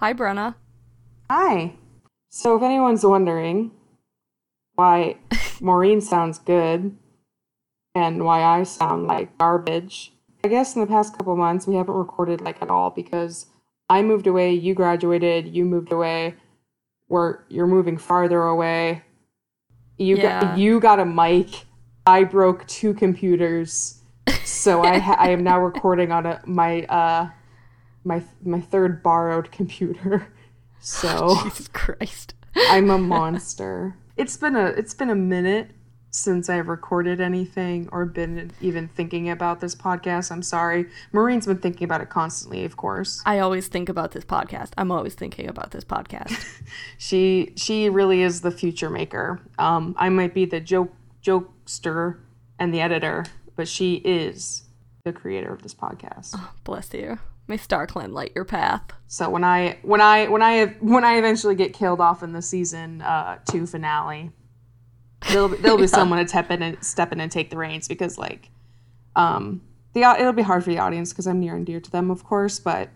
Hi, Brenna. Hi. So, if anyone's wondering why Maureen sounds good and why I sound like garbage, I guess in the past couple months we haven't recorded like at all because I moved away, you graduated, you moved away, we're you're moving farther away. You Yeah. got you got a mic. I broke two computers, so I ha- I am now recording on a my uh my my third borrowed computer. So Jesus Christ. I'm a monster. It's been a it's been a minute since I've recorded anything or been even thinking about this podcast. I'm sorry. Maureen's been thinking about it constantly, of course. I always think about this podcast. I'm always thinking about this podcast. She she really is the future maker. Um, I might be the joke jokester and the editor, but she is the creator of this podcast. Oh, Bless you. May StarClan light your path. So when I when I when I when I eventually get killed off in the season uh, two finale, there'll be, there'll be someone to step in and step in and take the reins because like, um, the it'll be hard for the audience because I'm near and dear to them, of course, but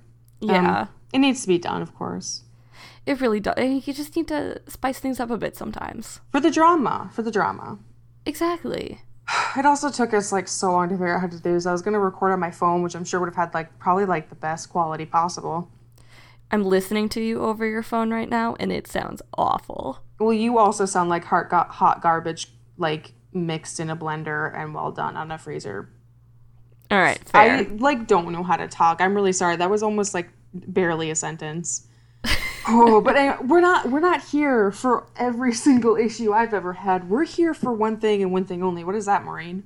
um, Yeah. it needs to be done, of course, It really does. You just need to spice things up a bit sometimes. for the drama, for the drama. Exactly. It also took us like so long to figure out how to do this. I was gonna record on my phone, which I'm sure would have had like probably like the best quality possible. I'm listening to you over your phone right now, and it sounds awful. Well, you also sound like hot, ga- hot garbage, like mixed in a blender and well done on a freezer. All right, fair. I like don't know how to talk. I'm really sorry. That was almost like barely a sentence. Oh, but I, we're not we're not here for every single issue I've ever had. We're here for one thing and one thing only. What is that, Maureen?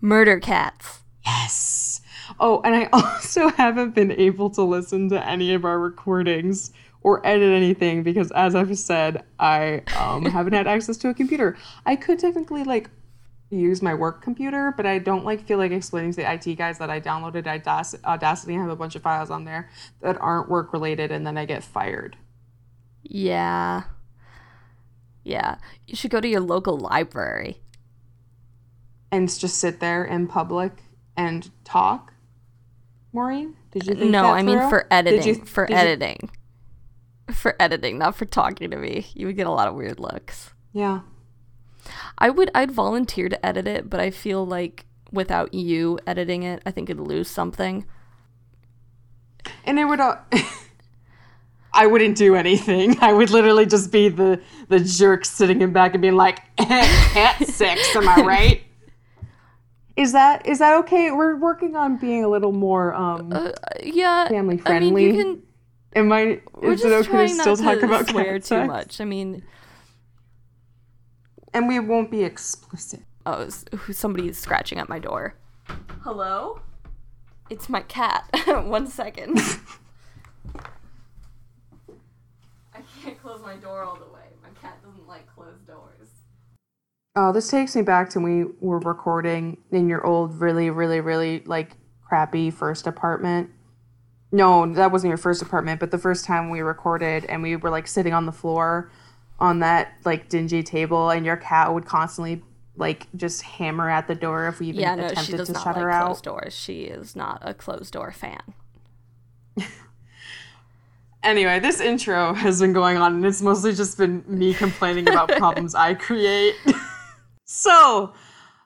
Murder cats. Yes. Oh, and I also haven't been able to listen to any of our recordings or edit anything because, as I've said, I um, haven't had access to a computer. I could technically like use my work computer, but I don't like feel like explaining to the IT guys that I downloaded Audacity and have a bunch of files on there that aren't work related, and then I get fired. Yeah. Yeah. You should go to your local library. And just sit there in public and talk. Maureen, did you think No, that I mean for Did you- editing. for did you- editing. For editing, not for talking to me. You would get a lot of weird looks. Yeah. I would I'd volunteer to edit it, but I feel like without you editing it, I think it'd lose something. And it would. Uh, I wouldn't do anything. I would literally just be the the jerk sitting in back and being like, "Cat six, am I right?" Is that is that okay? We're working on being a little more um Uh, yeah. family I mean, friendly. you can Am I? we're Is it okay to still talk about swear too much. I mean, And we won't be explicit. oh, s- who- somebody is scratching at my door. Hello? It's my cat. One second. I can't close my door all the way. My cat doesn't like closed doors. Oh, this takes me back to when we were recording in your old, really, really, really like crappy first apartment. No, that wasn't your first apartment, but the first time we recorded and we were like sitting on the floor on that like dingy table, and your cat would constantly like just hammer at the door if we even Yeah, no, she attempted does to not shut like her closed out. doors. She is not a closed door fan. Anyway, this intro has been going on, and it's mostly just been me complaining about problems I create. so,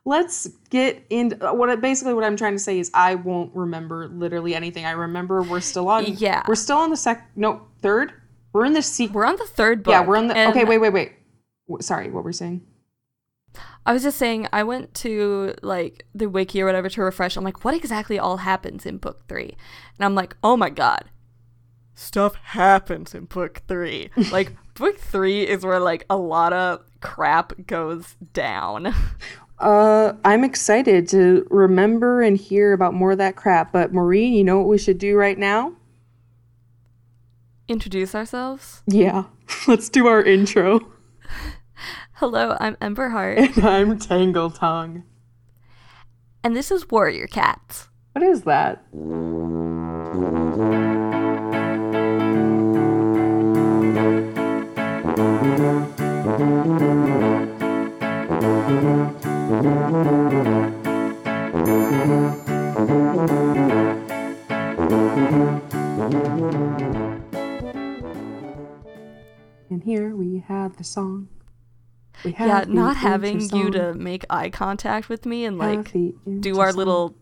let's get into uh, what I- basically what I'm trying to say is I won't remember literally anything. I remember we're still on. Yeah. we're still on the sec. No, third. We're in the sequel. We're on the third book. Yeah, we're on the. and Okay, wait, wait, wait. W- Sorry, what were we saying? I was just saying, I went to like the wiki or whatever to refresh. I'm like, what exactly all happens in book three? And I'm like, oh my god, stuff happens in book three. like book three is where like a lot of crap goes down. Uh, I'm excited to remember and hear about more of that crap. But Maureen, you know what we should do right now? Introduce ourselves. Yeah, let's do our intro. Hello, I'm Ember Hart, And I'm Tangle Tongue. and this is Warrior Cats. What is that? And here we have the song. We have yeah, not having you to make eye contact with me and like do our song. little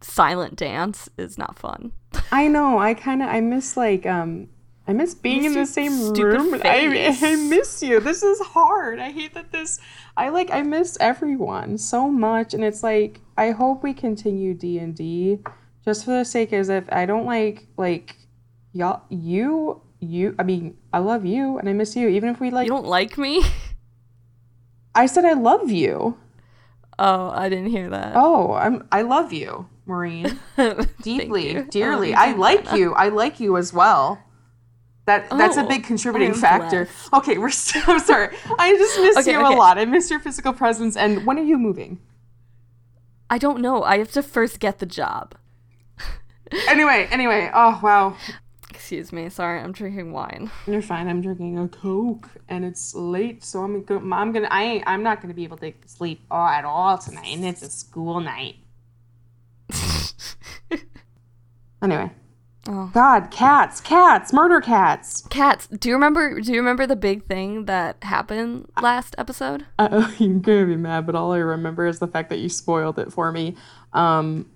silent dance is not fun. I know. I kind of I miss like um I miss being Miss in the same room. I I miss you. This is hard. I hate that this. I like I miss everyone so much, and it's like I hope we continue D and D, just for the sake as if I don't like like y'all you you. I mean I love you and I miss you. Even if we like, you don't like me? I said I love you. Oh, I didn't hear that. Oh, I'm I love you, Maureen. Deeply, dearly. Oh, I like you. I like you as well. That that's a Oh, big contributing factor. blessed. Okay, we're. So, I'm sorry. I just miss Okay, you okay. a lot. I miss your physical presence. And when are you moving? I don't know. I have to first get the job. Anyway, anyway. Oh wow. Excuse me. Sorry, I'm drinking wine. You're fine. I'm drinking a Coke, and it's late, so I'm go- I'm gonna. I ain't, I'm not gonna be able to sleep all, at all tonight, and it's a school night. Anyway. Oh. God, cats, cats, murder cats. Cats. Do you remember? Do you remember the big thing that happened last episode? Uh, you're gonna be mad, but all I remember is the fact that you spoiled it for me. Um,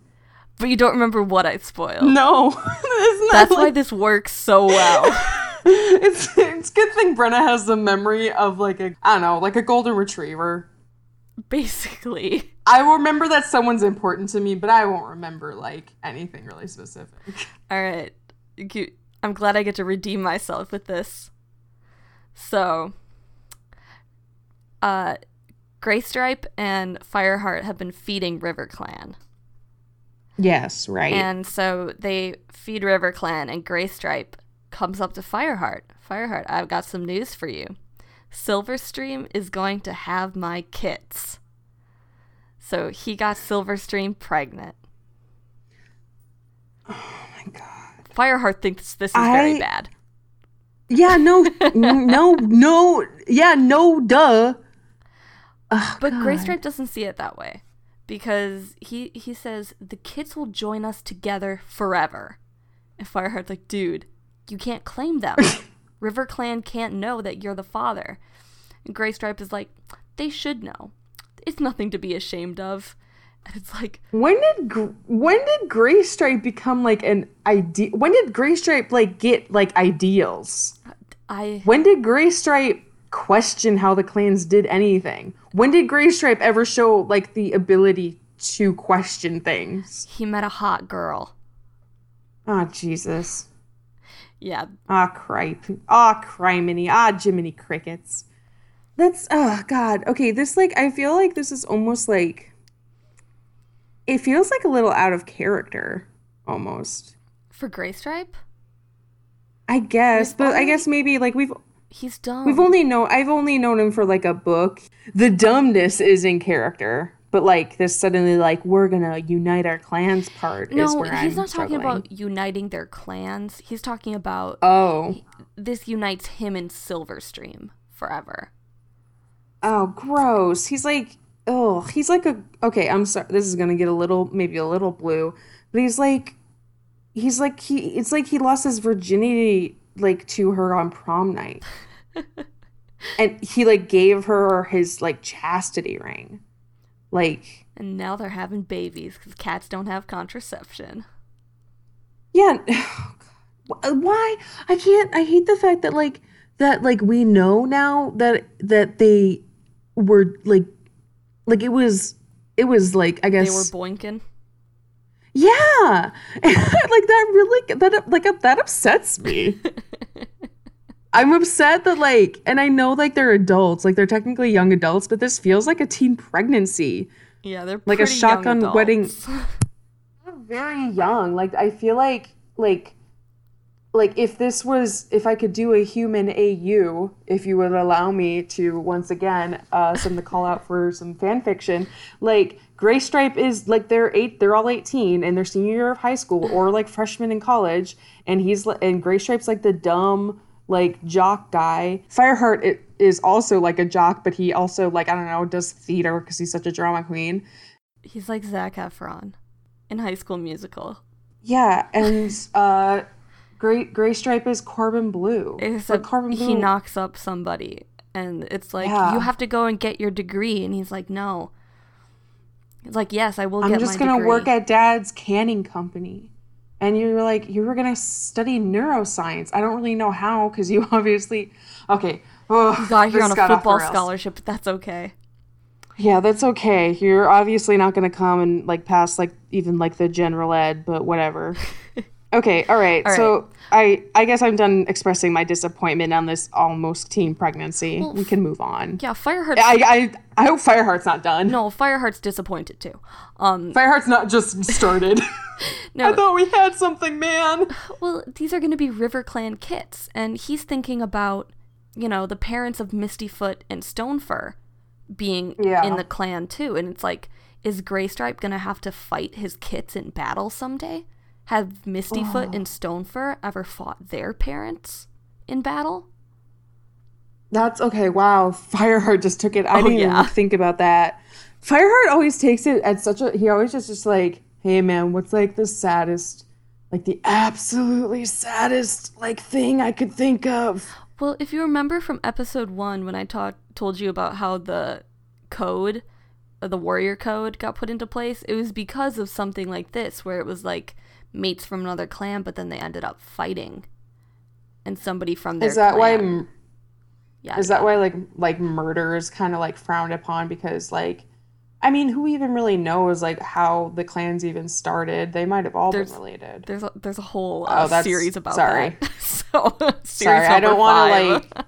But you don't remember what I spoiled. no, That's why this works so well. it's it's a good thing Brenna has the memory of like a I don't know, like a golden retriever. Basically. I will remember that someone's important to me, but I won't remember like anything really specific. All right. I'm glad I get to redeem myself with this. So, uh, Greystripe and Fireheart have been feeding River Clan. Yes, right. And so they feed River Clan, and Greystripe comes up to Fireheart. Fireheart, I've got some news for you. Silverstream is going to have my kits. So he got Silverstream pregnant. oh my god. Fireheart thinks this is very bad. Yeah, no, no, no. Yeah, no, duh. Ugh, But God. Greystripe doesn't see it that way because he he says the kids will join us together forever. And Fireheart's like, dude, you can't claim them. River Clan can't know that you're the father. And Greystripe is like, they should know. It's nothing to be ashamed of. And it's like, When did when did Greystripe become like an idea? When did Graystripe like get like ideals? I When did Greystripe question how the clans did anything? When did Greystripe ever show like the ability to question things? he met a hot girl. Ah, Jesus. Yeah, Ah, cripe. Ah, criminy. Ah, Jiminy Crickets. That's, oh, God. Okay, this, like, I feel like this is almost like, it feels like a little out of character, almost. for Graystripe? I guess, but I guess maybe, like, we've, he's dumb. we've only known, I've only known him for, like, a book. The dumbness is in character. But like this suddenly like we're gonna unite our clans part is no, he's I'm not talking struggling. about uniting their clans. He's talking about Oh, this unites him and Silverstream forever. Oh, gross. He's like, oh, he's like a. Okay, I'm sorry. This is gonna get a little, maybe a little blue, but he's like, he's like he. It's like he lost his virginity like to her on prom night, and he like gave her his like chastity ring, like And now they're having babies because cats don't have contraception. yeah. Oh, why I can't. I hate the fact that like that like we know now that that they were like like it was it was like I guess They were boinking. Yeah, like that really that like that upsets me. I'm upset that like, and I know like they're adults, like they're technically young adults, but this feels like a teen pregnancy. Yeah, they're Like a pretty young shotgun wedding- They're very young. Like I feel like like like if this was if I could do a human AU, if you would allow me to once again uh send the call out for some fan fiction, like Greystripe is like they're eight they're all 18 and they're senior year of high school or like freshman in college and he's and Greystripe's like the dumb like jock guy. Fireheart it is also like a jock, but he also like I don't know does theater because he's such a drama queen. He's like Zac Efron in High School Musical. Yeah, and uh Gray Gray Stripe is Corbin Bleu. Except Corbin he knocks up somebody, and it's like Yeah. you have to go and get your degree, and he's like, no. It's like, yes, I will I'm just gonna degree. work at Dad's canning company. And you were like, you were gonna study neuroscience. I don't really know how, because you obviously. Okay. Oh, got here on a got football scholarship, but that's okay. Yeah, that's okay. You're obviously not gonna come and like pass like even like the general ed, but whatever. okay, all right. All so I I guess I'm done expressing my disappointment on this almost teen pregnancy. we can move on. Yeah, Fireheart's I I I hope Fireheart's not done. no, Fireheart's disappointed too. Um, Fireheart's not just started. no, I thought we had something, man. well, these are going to be River Clan kits, and he's thinking about, you know, the parents of Mistyfoot and Stonefur being Yeah. in the clan too, and it's like, is Graystripe going to have to fight his kits in battle someday? Have Mistyfoot and Stonefur ever fought their parents in battle? That's okay. Wow, Fireheart just took it. I Oh, didn't yeah. even think about that. Fireheart always takes it at such a. He always just just like, hey man, what's like the saddest, like the absolutely saddest like thing I could think of. Well, if you remember from episode one when I talked told you about how the code, uh, the warrior code, got put into place, it was because of something like this, where it was like mates from another clan, but then they ended up fighting, and somebody from their Is that why? clan- m- Yeah, Is that why like like murder is kind of like frowned upon because like. I mean, who even really knows like how the clans even started? They might have all There's- been related. there's a, there's a whole Oh, uh, that's- series about sorry. that. so Sorry, I don't want to like.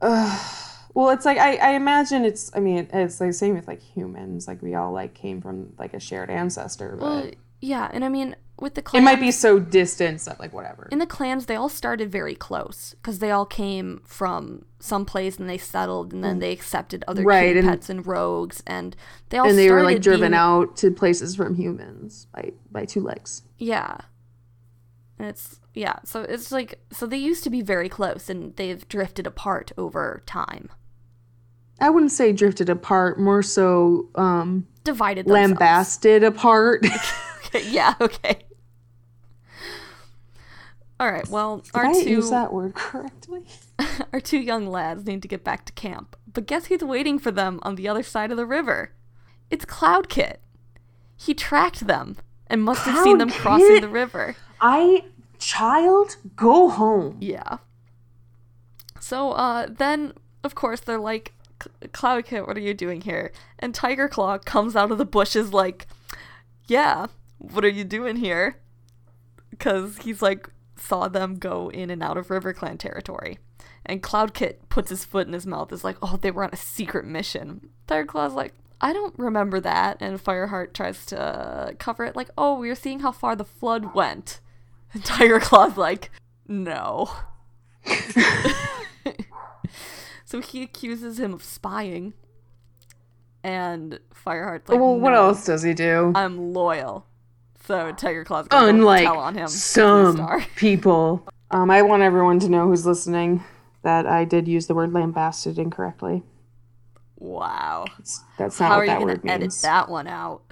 Well, it's like I, I imagine it's. I mean, it's like same with like humans. Like we all like came from like a shared ancestor, but Well, yeah, and I mean with the clans, it might be so distant that like whatever. in the clans they all started very close because they all came from some place and they settled and then they accepted other Right, and- pets and rogues and they all and they were like driven being- out to places from humans by by two legs. yeah and it's yeah so it's like so they used to be very close and they've drifted apart over time I wouldn't say drifted apart, more so um divided themselves. lambasted apart. Okay, yeah okay all right well Did our I two use that word correctly? our two young lads need to get back to camp but guess who's waiting for them on the other side of the river it's cloud kit he tracked them and must have seen them Cloud crossing the river I child, go home. Yeah. So uh then of course they're like "C- Cloud Kit, what are you doing here? And Tiger Claw comes out of the bushes like, "Yeah, what are you doing here?" Cuz he's like saw them go in and out of River Clan territory. And Cloud Kit puts his foot in his mouth is like, "Oh, they were on a secret mission." Tiger Claw's like, "I don't remember that." And Fireheart tries to cover it like, "Oh, we were seeing how far the flood went." And Tiger Claw's like, "No." so he accuses him of spying. And Fireheart's like, well, what "No, else does he do? I'm loyal. So Tiger Claw's Unlike tell on him. some people. Um, I want everyone to know who's listening that I did use the word lambasted incorrectly. Wow. It's- That's not How what are you that gonna word edit means. that one out?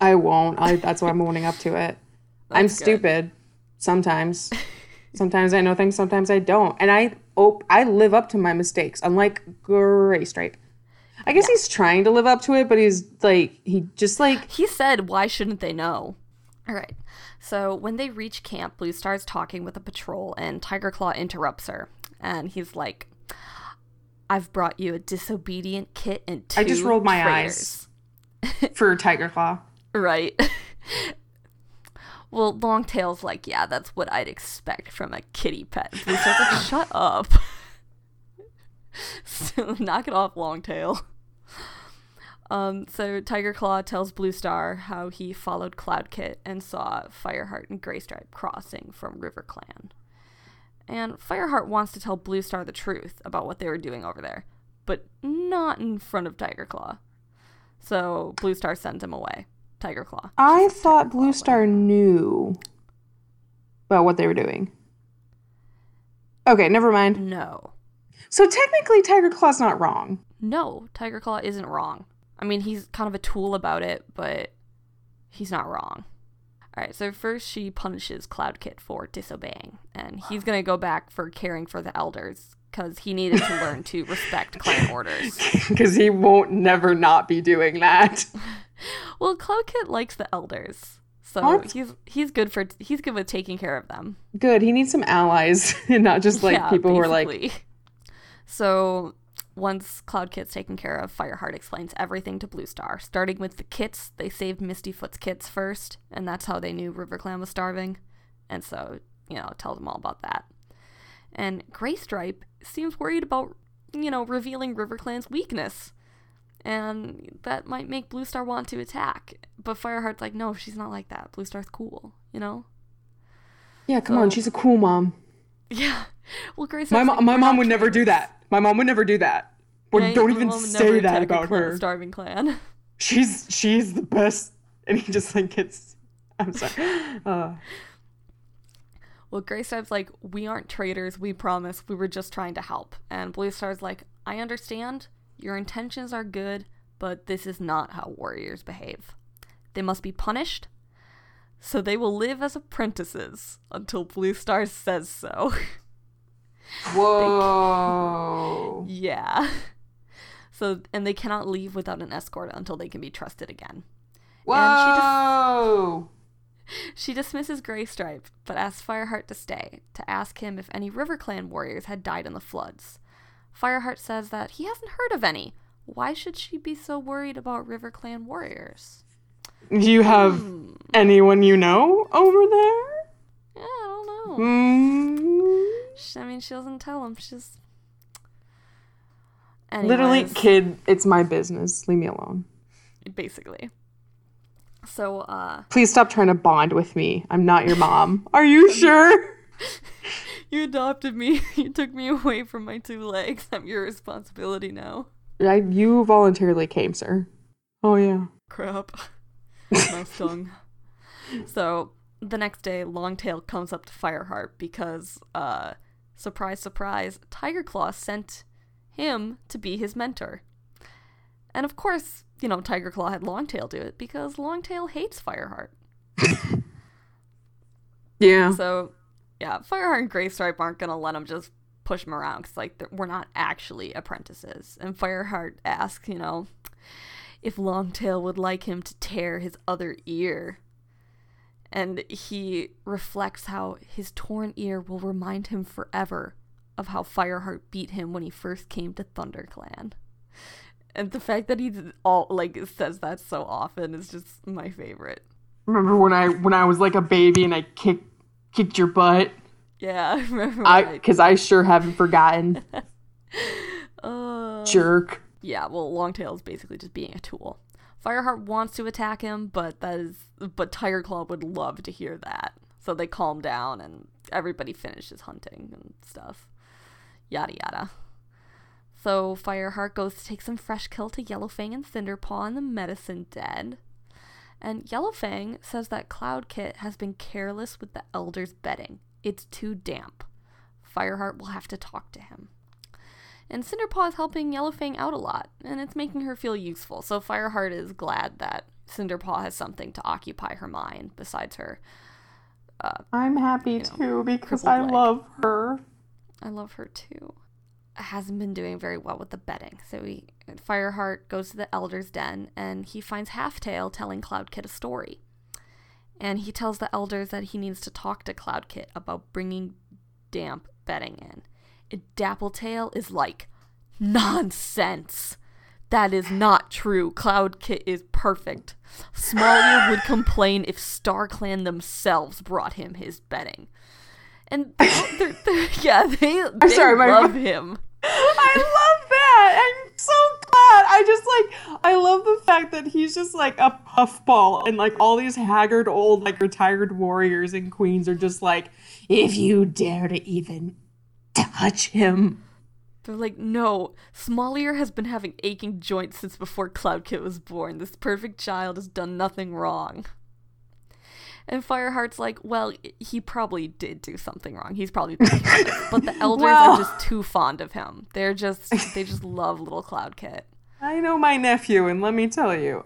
I won't. I, that's why I'm owning up to it. I'm good. stupid. Sometimes. sometimes I know things, sometimes I don't. And I oh, I live up to my mistakes, unlike Gray Stripe. I guess he's trying to live up to it, but he's like he just like He said, "Why shouldn't they know?" All right. So when they reach camp, Blue Star's talking with a patrol, and Tiger Claw interrupts her, and he's like, "I've brought you a disobedient kit and two I just rolled my traitors." for Tiger Claw. Right. well, Longtail's like, yeah, that's what I'd expect from a kitty pet. Blue Star's like, shut up. so, knock it off, Longtail. Um, so Tiger Claw tells Blue Star how he followed Cloud Kit and saw Fireheart and Graystripe crossing from River Clan. And Fireheart wants to tell Blue Star the truth about what they were doing over there, but not in front of Tiger Claw. So Blue Star sends him away. Tiger Claw. I thought Blue Star knew about what they were doing. Okay, never mind. No. So technically, Tiger Claw's not wrong. No, Tiger Claw isn't wrong. I mean, he's kind of a tool about it, but he's not wrong. All right, so first she punishes Cloud Kit for disobeying, and he's gonna go back for caring for the elders because he needed to learn to respect clan orders. Because he won't never not be doing that. Well, Cloud Kit likes the elders, so What? he's he's good for he's good with taking care of them. Good. He needs some allies and not just like Yeah, people who are like, basically. So once Cloud Kit's taken care of, Fireheart explains everything to Blue Star, starting with the kits. They saved Mistyfoot's kits first, and that's how they knew RiverClan was starving. And so, you know, tell them all about that. And Graystripe seems worried about, you know, revealing RiverClan's weakness. And that might make Blue Star want to attack. But Fireheart's like, no, she's not like that. Blue Star's cool, you know? yeah, come on, she's a cool mom. Yeah. Well, Graystripe's My, mo- like, my mom would never do that. My mom would never do that. Or Yeah, don't even say that about her. Starving clan. She's she's the best. And he just like gets. I'm sorry. Uh, Well, Graystripe's like, we aren't traitors. We promise. We were just trying to help. And Blue Star's like, I understand. Your intentions are good, but this is not how warriors behave. They must be punished. So they will live as apprentices until Blue Star says so. whoa. yeah. So, and they cannot leave without an escort until they can be trusted again. Whoa. She dismisses Graystripe, but asks Fireheart to stay, to ask him if any RiverClan warriors had died in the floods. Fireheart says that he hasn't heard of any. Why should she be so worried about RiverClan warriors? Do you have Hmm. anyone you know over there? Yeah, I don't know. Mm. I mean, she doesn't tell him. She's Literally, kid, it's my business. Leave me alone. basically. So, uh, Please stop trying to bond with me. I'm not your mom. Are you sure? you adopted me. You took me away from my two legs. I'm your responsibility now. I, you voluntarily came, sir. Oh yeah. Crap. My tongue. So the next day, Longtail comes up to Fireheart because, uh, surprise, surprise, Tiger Claw sent him to be his mentor. And of course, you know, Tiger Claw had Longtail do it because Longtail hates Fireheart. Yeah. So, yeah, Fireheart and Graystripe aren't gonna let him just push him around because, like, we're not actually apprentices. And Fireheart asks, you know, if Longtail would like him to tear his other ear. And he reflects how his torn ear will remind him forever of how Fireheart beat him when he first came to ThunderClan. And the fact that he all like says that so often is just my favorite. Remember when I when I was like a baby and I kicked kicked your butt? Yeah, I remember. I because I sure haven't forgotten. Uh, Jerk. yeah, well, Longtail is basically just being a tool. Fireheart wants to attack him, but that is, but Tiger Claw would love to hear that. So they calm down, and everybody finishes hunting and stuff. Yada yada. So Fireheart goes to take some fresh kill to Yellowfang and Cinderpaw in the medicine den. And Yellowfang says that Cloud Kit has been careless with the elders' bedding. It's too damp. Fireheart will have to talk to him. And Cinderpaw is helping Yellowfang out a lot, and it's making her feel useful. So Fireheart is glad that Cinderpaw has something to occupy her mind besides her. Uh, I'm happy know, too because I leg. love her. I love her too. Hasn't been doing very well with the bedding. So he Fireheart goes to the Elder's Den and he finds Halftail telling Cloudkit a story. And he tells the elders that he needs to talk to Cloudkit about bringing damp bedding in. Dappletail is like, nonsense. That is not true. Cloudkit is perfect. Small would complain if StarClan themselves brought him his bedding. And they're, they're, yeah, they, they sorry, my- love him. I love that. I'm so glad. I just like I love the fact that he's just like a puffball and like all these haggard old like retired warriors and queens are just like if you dare to even touch him. They're like, no, Small Ear has been having aching joints since before Cloudkit was born. This perfect child has done nothing wrong. And Fireheart's like, well, he probably did do something wrong. He's probably, but the elders Well- are just too fond of him. They're just, they just love little Cloudkit. I know my nephew and let me tell you,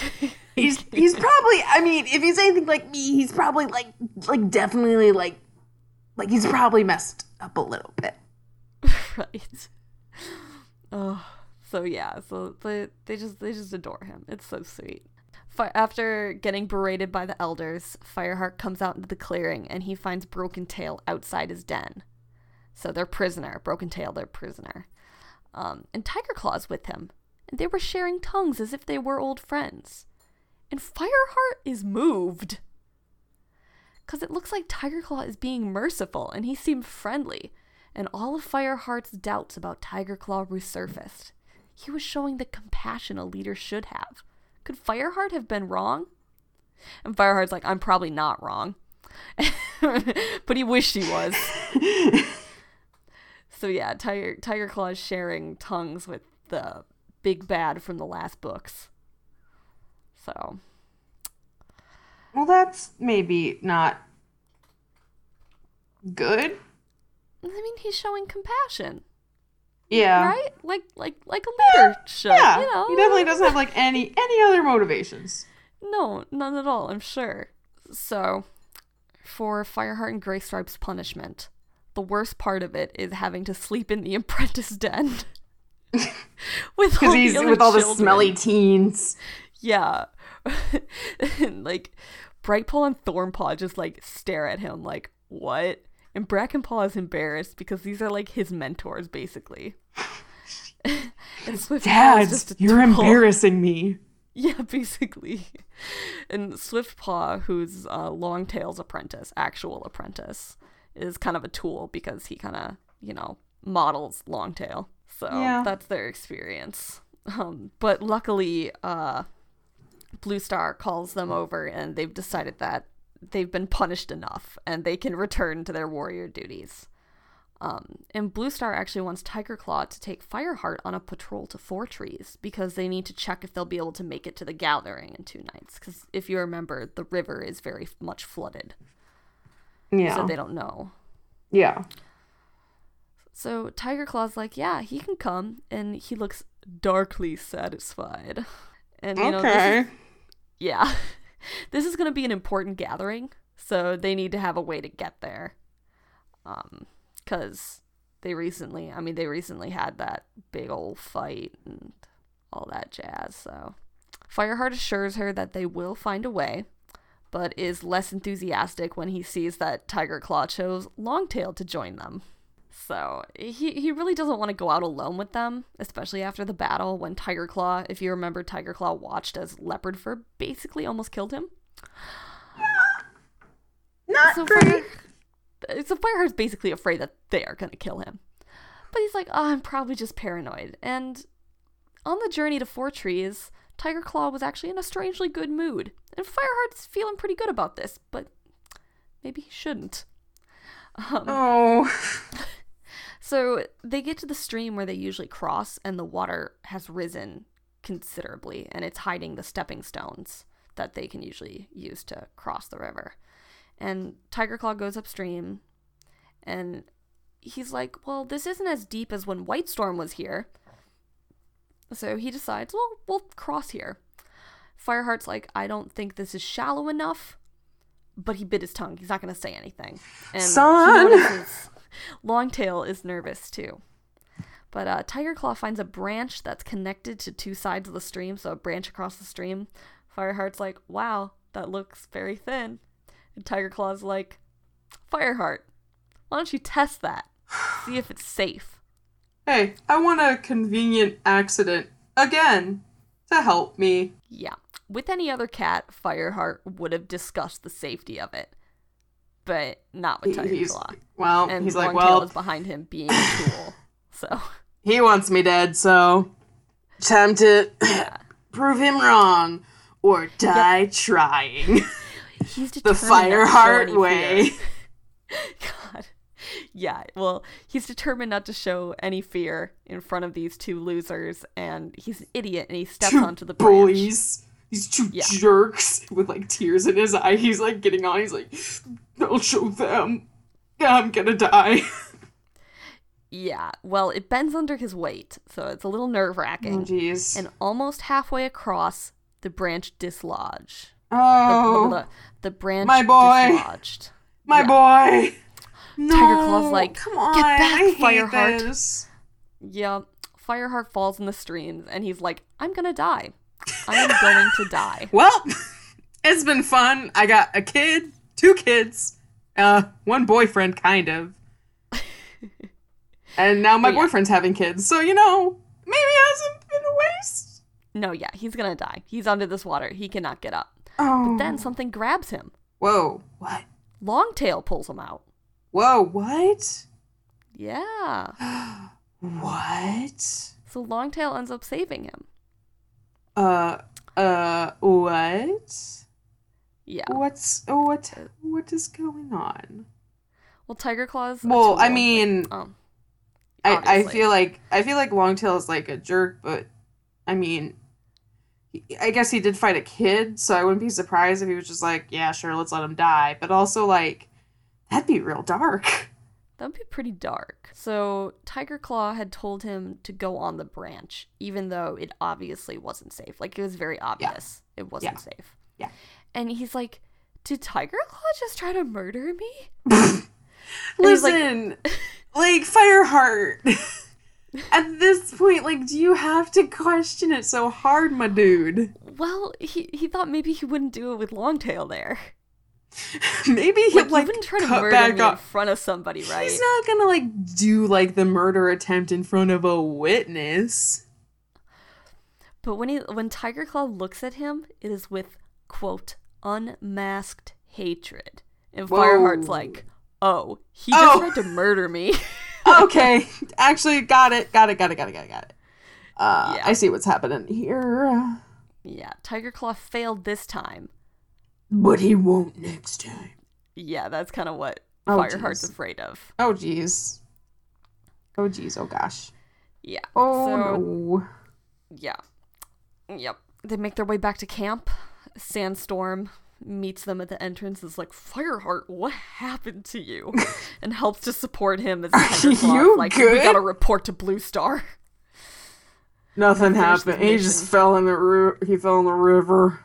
he's he's probably. I mean, if he's anything like me, he's probably like like definitely like like he's probably messed up a little bit. right. Oh, so yeah, so they they just they just adore him. It's so sweet. After getting berated by the elders, Fireheart comes out into the clearing and he finds Broken Tail outside his den. So they're prisoner, Broken Tail, their prisoner. Um, and Tiger Claw's with him, and they were sharing tongues as if they were old friends. And Fireheart is moved. Because it looks like Tiger Claw is being merciful, and he seemed friendly, and all of Fireheart's doubts about Tiger Claw resurfaced. He was showing the compassion a leader should have. Could Fireheart have been wrong? And Fireheart's like, I'm probably not wrong. but he wished he was. so yeah, Tiger Tiger Claw is sharing tongues with the big bad from the last books. So Well, that's maybe not good. I mean, he's showing compassion, Yeah. right? Like like like a leader should. Yeah. you know, He definitely doesn't have like any any other motivations. No, none at all, I'm sure. So, for Fireheart and Graystripe's punishment, the worst part of it is having to sleep in the apprentice den. with all he's with all the smelly teens. Yeah. and like Brightpaw and Thornpaw just like stare at him like, what? And Brackenpaw is embarrassed because these are like his mentors, basically. and Swiftpaw is Dad, just you're tool. embarrassing me. Yeah, basically. And Swiftpaw, who's uh, Longtail's apprentice, actual apprentice, is kind of a tool because he kind of, you know, models Longtail. So Yeah. that's their experience. Um, but luckily, uh, Blue Star calls them over and they've decided that they've been punished enough and they can return to their warrior duties. Um, and Blue Star actually wants Tiger Claw to take Fireheart on a patrol to Four Trees because they need to check if they'll be able to make it to the gathering in two nights. Because if you remember, the river is very much flooded, Yeah. so they don't know. yeah. So Tiger Claw's like, yeah, he can come, and he looks darkly satisfied. And you know, this is- okay. Yeah, this is gonna be an important gathering, so they need to have a way to get there. Um, because they recently, I mean, they recently had that big old fight and all that jazz. So Fireheart assures her that they will find a way, but is less enthusiastic when he sees that Tiger Claw chose Longtail to join them. So he he really doesn't want to go out alone with them, especially after the battle when Tiger Claw, if you remember, Tiger Claw watched as Leopard Fur basically almost killed him. Not So great. Fire, so Fireheart's basically afraid that they are gonna kill him, but he's like, oh, I'm probably just paranoid. And on the journey to Four Trees, Tiger Claw was actually in a strangely good mood, and Fireheart's feeling pretty good about this, but maybe he shouldn't. Um, Oh. So they get to the stream where they usually cross, and the water has risen considerably, and it's hiding the stepping stones that they can usually use to cross the river. And Tiger Claw goes upstream, and he's like, Well, this isn't as deep as when White Storm was here. So he decides, Well, we'll cross here. Fireheart's like, I don't think this is shallow enough. But he bit his tongue. He's not going to say anything. And he Son! notices Longtail is nervous too. But uh, Tiger Claw finds a branch that's connected to two sides of the stream, so a branch across the stream. Fireheart's like, wow, that looks very thin. And Tiger Claw's like, Fireheart, why don't you test that? See if it's safe. Hey, I want a convenient accident again to help me. Yeah. With any other cat, Fireheart would have discussed the safety of it. But not with Tiger He's Claw. well. And he's like, well, is behind him being a tool. So he wants me dead, so time to prove him wrong or die trying. he's the determined not to show Fireheart any way. God. Yeah, well, he's determined not to show any fear in front of these two losers, and he's an idiot, and he steps Two onto the branch. bullies. These two Yeah. jerks with like tears in his eye. He's like getting on. He's like, I'll show them. Yeah, I'm gonna die. Yeah, well, it bends under his weight, so it's a little nerve Oh, wracking. jeez. and almost halfway across, the branch dislodge. Oh, the, the, the branch my boy. dislodged. my yeah. boy. No, Claw's like, come on, "Get back, I Fireheart." this. Yeah, Fireheart falls in the streams, and he's like, "I'm gonna die. I am going to die." Well, it's been fun. I got a kid, two kids, uh, one boyfriend, kind of. and now my yeah. boyfriend's having kids, so you know, maybe it hasn't been a waste. No, yeah, he's gonna die. He's under this water. He cannot get up. Oh. But then something grabs him. Whoa. What? Longtail pulls him out. Whoa, what? Yeah. What? So Longtail ends up saving him. Uh, uh, what? Yeah. What's, what, what is going on? Well, Tiger Claws. a Well, I like- mean, um, I, I feel like I feel like Longtail is like a jerk, but I mean, I guess he did fight a kid, so I wouldn't be surprised if he was just like, yeah, sure, let's let him die. But also, like, that'd be real dark. That'd be pretty dark. So Tiger Claw had told him to go on the branch, even though it obviously wasn't safe. Like it was very obvious it wasn't Yeah. safe. Yeah. And he's like, "Did Tiger Claw just try to murder me?" he's like- Listen, like, Fireheart. At this point, like, do you have to question it so hard, my dude? Well, he he thought maybe he wouldn't do it with Longtail there. Maybe he'll Like, like try to cut murder back me in front of somebody, right? He's not gonna like do like the murder attempt in front of a witness. But when he when Tiger Claw looks at him, it is with quote unmasked hatred. And Whoa. Fireheart's like, "Oh, he Oh. just tried to murder me." okay, actually, got it, got it, got it, got it, got it, got it. Uh, Yeah. I see what's happening here, yeah, Tiger Claw failed this time. But he won't next time. Yeah, that's kind of what Oh, Fireheart's jeez. afraid of. Oh jeez. Oh jeez. Oh gosh. Yeah. Oh so, no. Yeah. Yep. They make their way back to camp. Sandstorm meets them at the entrance. Is like, Fireheart, what happened to you? and helps to support him as Tiger Claw. you like, we gotta report to Blue Star. Nothing happened. He just fell in the ru- he fell in the river.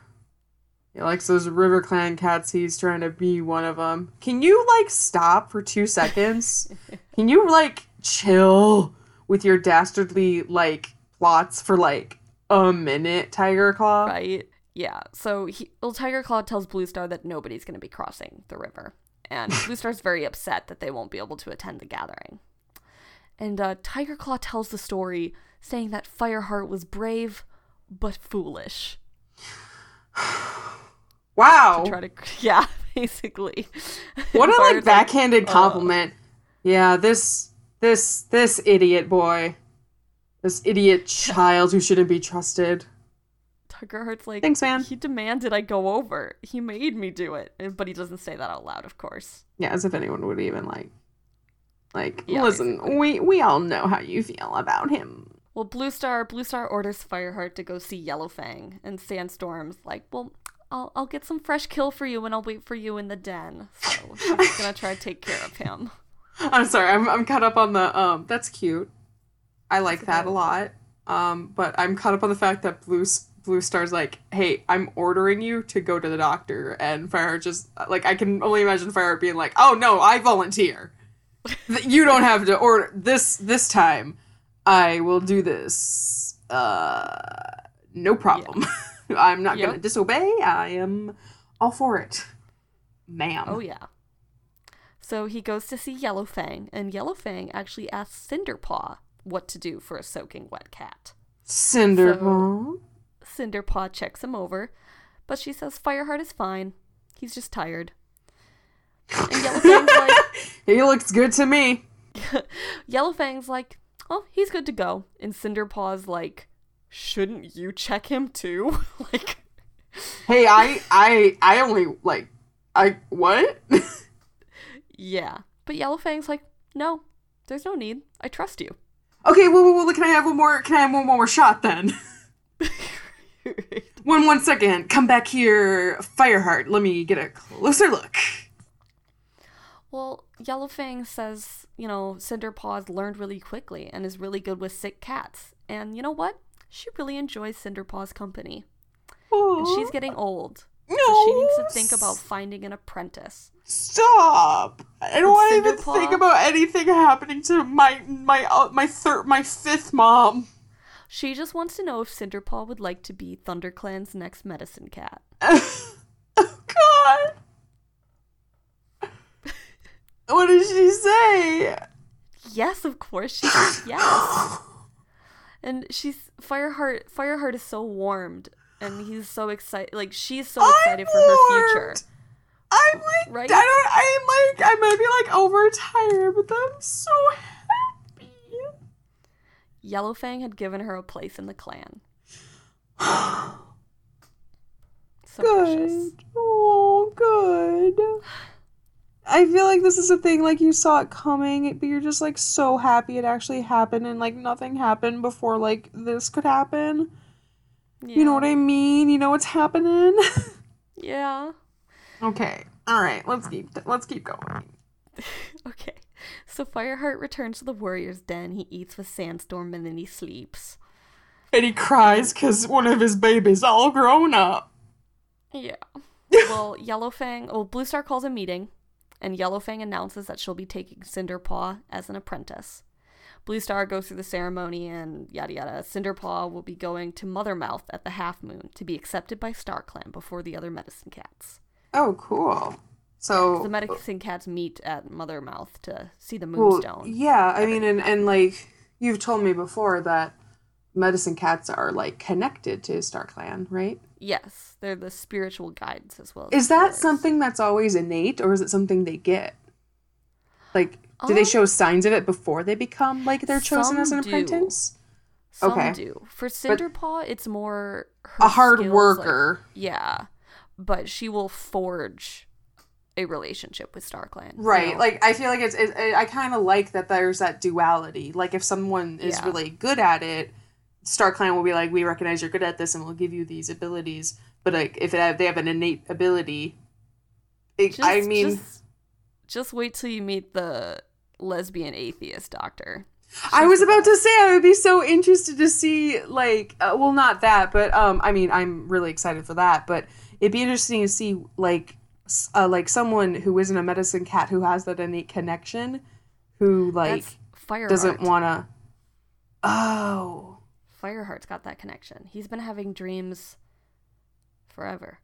He likes those River Clan cats. He's trying to be one of them. Can you like stop for two seconds? Can you like chill with your dastardly like plots for like a minute, Tiger Claw? Right? Yeah. So he, well, Tiger Claw tells Blue Star that nobody's going to be crossing the river, and Blue Star's very upset that they won't be able to attend the gathering. And uh, Tiger Claw tells the story, saying that Fireheart was brave but foolish. Wow. Try to, yeah, basically. What a like backhanded uh, compliment. yeah, this this this idiot boy. This idiot child who shouldn't be trusted. Tiger Heart's like, Thanks, man. He demanded I go over. He made me do it, but he doesn't say that out loud, of course. Yeah, as if anyone would even like like Yeah, listen, we we all know how you feel about him. Well, Blue Star, Blue Star orders Fireheart to go see Yellowfang, and Sandstorm's like, "Well, I'll I'll get some fresh kill for you, and I'll wait for you in the den." So she's gonna try to take care of him. I'm sorry, I'm I'm caught up on the um that's cute. I like that a lot. Um but I'm caught up on the fact that Blue Blue Star's like, "Hey, I'm ordering you to go to the doctor." And Fireheart just like I can only imagine Fireheart being like, "Oh no, I volunteer. You don't have to order this this time. I will do this. Uh no problem. I'm not going to disobey. I am all for it." Ma'am. Oh yeah. So he goes to see Yellowfang, and Yellowfang actually asks Cinderpaw what to do for a soaking wet cat. Cinderball. Cinderpaw checks him over, but she says Fireheart is fine. He's just tired. And Yellowfang's like, he looks good to me. Yellowfang's like, oh, he's good to go. And Cinderpaw's like, shouldn't you check him too? like, Hey, I, I, I only like, I what? yeah. But Yellowfang's like, no, there's no need. I trust you. okay, well, well, well, can I have one more? Can I have one more shot then? one, one second. Come back here, Fireheart. Let me get a closer look. well, Yellowfang says, you know, Cinderpaw's learned really quickly and is really good with sick cats. And you know what? She really enjoys Cinderpaw's company. And she's getting old. no. So she needs to think about finding an apprentice. Stop! I don't want to even think about anything happening to my my uh, my third my fifth mom. She just wants to know if Cinderpaw would like to be ThunderClan's next medicine cat. oh God! What did she say? Yes, of course. She yes. And she's Fireheart. Fireheart is so warmed, and he's so excited. Like she's so excited for her future. I'm like, Right? I don't. I'm like, I might be like overtired, but I'm so happy. Yellowfang had given her a place in the clan. So precious. Good. Oh, good. I feel like this is a thing like you saw it coming, but you're just like so happy it actually happened and like nothing happened before like this could happen. You know what I mean? You know what's happening? Yeah. okay. All right. Let's keep let's keep going. Okay. So Fireheart returns to the warrior's den. He eats with Sandstorm and then he sleeps. And he cries cuz one of his babies all grown up. Yeah. Well, Yellowfang, well, Blue Star calls a meeting, and Yellowfang announces that she'll be taking Cinderpaw as an apprentice. Blue Star goes through the ceremony and yada yada. Cinderpaw will be going to Mothermouth at the half moon to be accepted by StarClan before the other medicine cats. Oh, cool. So The medicine cats meet at Mothermouth to see the Well, moonstone. yeah, I mean, and, and like you've told me before that medicine cats are like connected to Star Clan, right? Yes, they're the spiritual guides as well. Is that something that's always innate, or is it something they get? Like, do they Um, show signs of it before they become like they're chosen as an do. apprentice? Some okay. do. For Cinderpaw, it's more her A hard skills, like- worker, Yeah, but she will forge a relationship with StarClan. you right? know? Like, I feel like it's. It, it- I kind of like that. There's that duality. Like, if someone is Yeah. really good at it, StarClan will be like, "We recognize you're good at this, and we'll give you these abilities." But like, if have, they have an innate ability, it, just, I mean, just, just wait till you meet the lesbian atheist doctor. I was about to say I would be so interested to see like uh, well not that but um I mean I'm really excited for that but it'd be interesting to see like uh, like someone who isn't a medicine cat who has that innate connection who like doesn't want to oh Fireheart's got that connection. He's been having dreams forever.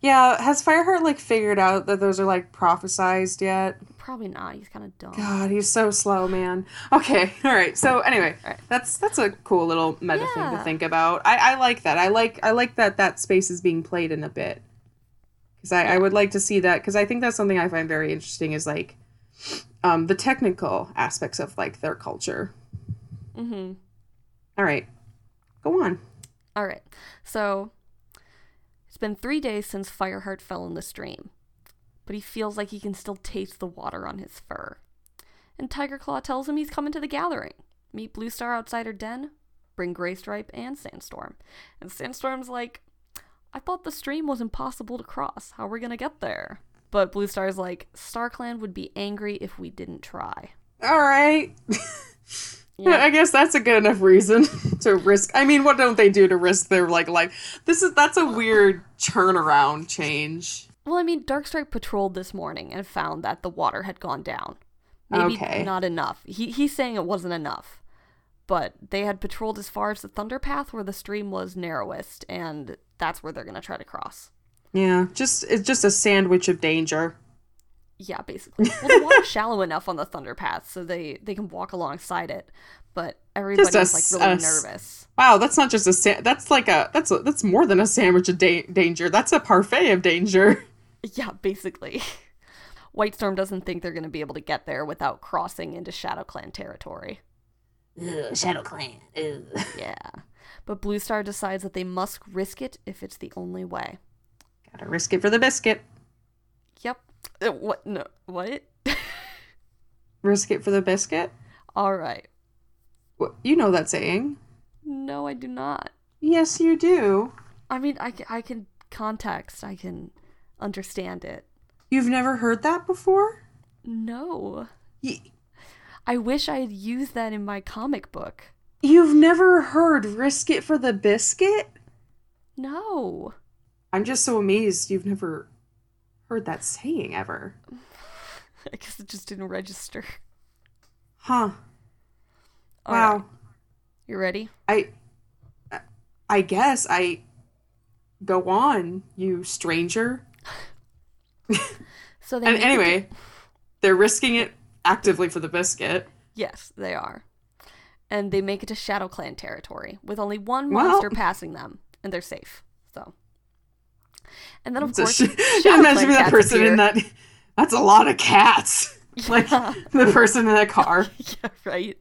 yeah has Fireheart like figured out that those are like prophesized yet Probably not. He's kind of dumb. God he's so slow man okay all right so anyway right. that's that's a cool little meta thing to think about I, I like that i like i like that that space is being played in a bit because I, I would like to see that because i think that's something i find very interesting is like um the technical aspects of like their culture Mm-hmm. all right go on All right. So it's been three days since Fireheart fell in the stream, but he feels like he can still taste the water on his fur. And Tiger Claw tells him he's coming to the gathering. Meet Blue Star outside her den, bring Graystripe and Sandstorm. And Sandstorm's like, I thought the stream was impossible to cross. How are we gonna get there? But Blue Star's like, StarClan would be angry if we didn't try. all right Yeah. I guess that's a good enough reason to risk. I mean, what don't they do to risk their like life? This is that's a weird turnaround change. Well, I mean, Darkstripe patrolled this morning and found that the water had gone down. Maybe Okay. not enough. He he's saying it wasn't enough. But they had patrolled as far as the Thunder Path where the stream was narrowest, and that's where they're gonna try to cross. Yeah, just it's just a sandwich of danger. Yeah, basically. Well, the water's shallow enough on the Thunder Path, so they they can walk alongside it. But everybody's a like really a s- nervous. Wow, that's not just a sa- that's like a that's a, that's more than a sandwich of da- danger. That's a parfait of danger. Yeah, basically. Whitestorm doesn't think they're gonna be able to get there without crossing into Shadow Clan territory. Ugh, Shadow Clan. Ugh. Yeah. But Blue Star decides that they must risk it if it's the only way. Gotta risk it for the biscuit. Yep. Uh, what? No. What? Risk it for the biscuit. All right. Well, you know that saying. No, I do not. Yes, you do. I mean, I, I can context. I can understand it. You've never heard that before. No. Ye- I wish I had used that in my comic book. You've never heard risk it for the biscuit? No. I'm just so amazed you've never heard that saying ever. I guess it just didn't register. Huh. All wow. right, You ready? I I guess I go on, you stranger. So they And make it to- anyway, they're risking it actively for the biscuit. yes, they are. And they make it to Shadow Clan territory with only one Well- monster passing them, and they're safe. So, and then of So course, she, imagine me that person appear. in that. That's a lot of cats. Like the person in that car. yeah, right.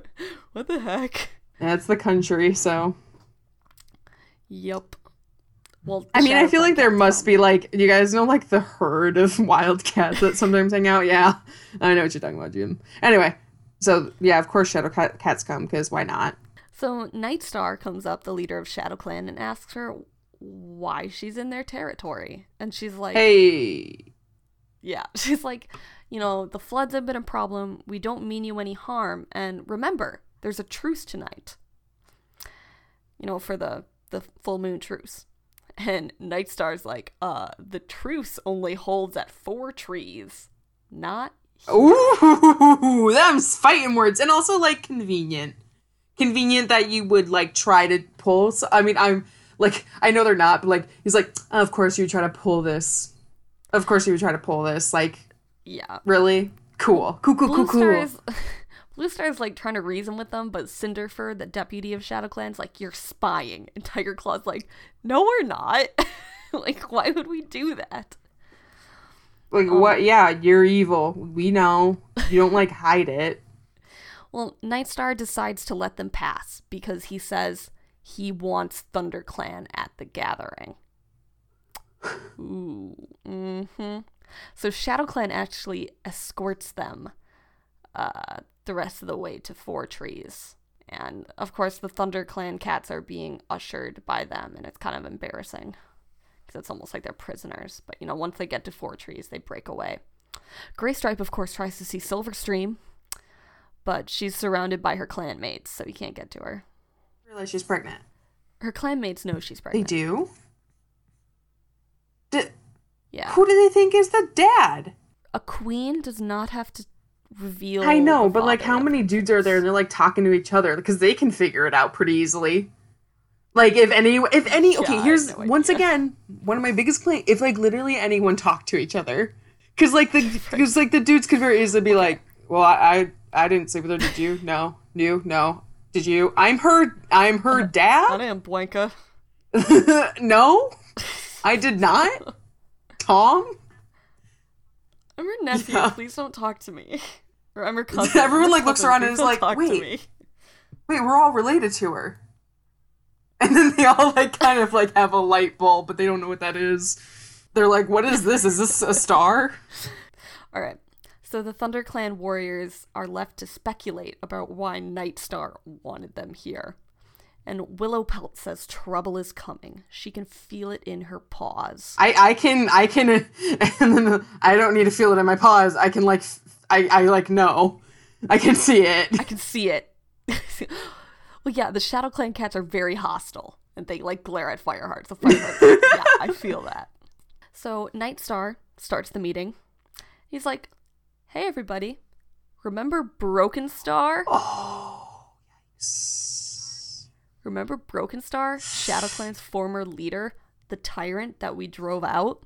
what the heck? Yeah, it's the country, so Yep. Well, I mean, I feel like there must be like you guys know like the herd of wild cats that sometimes hang out. Yeah, I know what you're talking about, Jim. Anyway, so yeah, of course Shadow cats come because why not? So Nightstar comes up, the leader of Shadow Clan, and asks her why she's in their territory, and she's like, Hey, Yeah, she's like, you know, the floods have been a problem. We don't mean you any harm. And remember, there's a truce tonight. You know, for the the full moon truce. And Nightstar's like, uh, the truce only holds at four trees, not ooh, them's fighting words, and also like convenient, convenient that you would like try to pull. So, I mean, I'm like, I know they're not, but like, he's like, of course you try to pull this. Of course you would try to pull this. Like, yeah. really? Cool, cool, cool, Blue cool, cool. Is Blue Star is like trying to reason with them, but Cinderfur, the deputy of Shadow Clan's like, You're spying. And Tiger Claw's like, No, we're not. like, why would we do that? Like um, what? Yeah, you're evil. We know. You don't like hide it. Well, Nightstar decides to let them pass because he says he wants ThunderClan at the gathering. Ooh. Mm-hmm. So ShadowClan actually escorts them uh, the rest of the way to Four Trees. And of course, the ThunderClan cats are being ushered by them, and it's kind of embarrassing because it's almost like they're prisoners. But you know, once they get to Four Trees, they break away. Graystripe, of course, tries to see Silverstream, but she's surrounded by her clanmates, so he can't get to her. Realize she's pregnant. Her clanmates know she's pregnant. They do. D- Yeah. who do they think is the dad? A queen does not have to reveal. I know, but like, how many dudes are there? And they're like talking to each other because they can figure it out pretty easily. Like, if any, if any, okay, Yeah, here's no once again one of my biggest claims. If like literally anyone talked to each other, because like the, because like the dudes could very easily be like, well, I, I, I didn't sleep with her. Did you? No. You? No. Did you? I'm her. I'm her dad. I am Blanca. no, I did not. Tom. I'm her nephew. Yeah. Please don't talk to me. Or I'm her cousin. Everyone, like, looks cousin. around and is like, "Wait." wait, we're all related to her. And then they all like kind of like have a light bulb, but they don't know what that is. They're like, what is this? Is this a star? All right. So the ThunderClan warriors are left to speculate about why Nightstar wanted them here. And Willowpelt says trouble is coming. She can feel it in her paws. I I can I can and then I don't need to feel it in my paws. I can like I, I like know. I can see it. I can see it. well, yeah, the Shadow Clan cats are very hostile, and they like glare at Fireheart. So Fireheart, yeah, I feel that. So Nightstar starts the meeting. He's like, "Hey, everybody, remember Broken Star? Oh. yes. Remember Broken Star, Shadow Clan's former leader, the tyrant that we drove out?"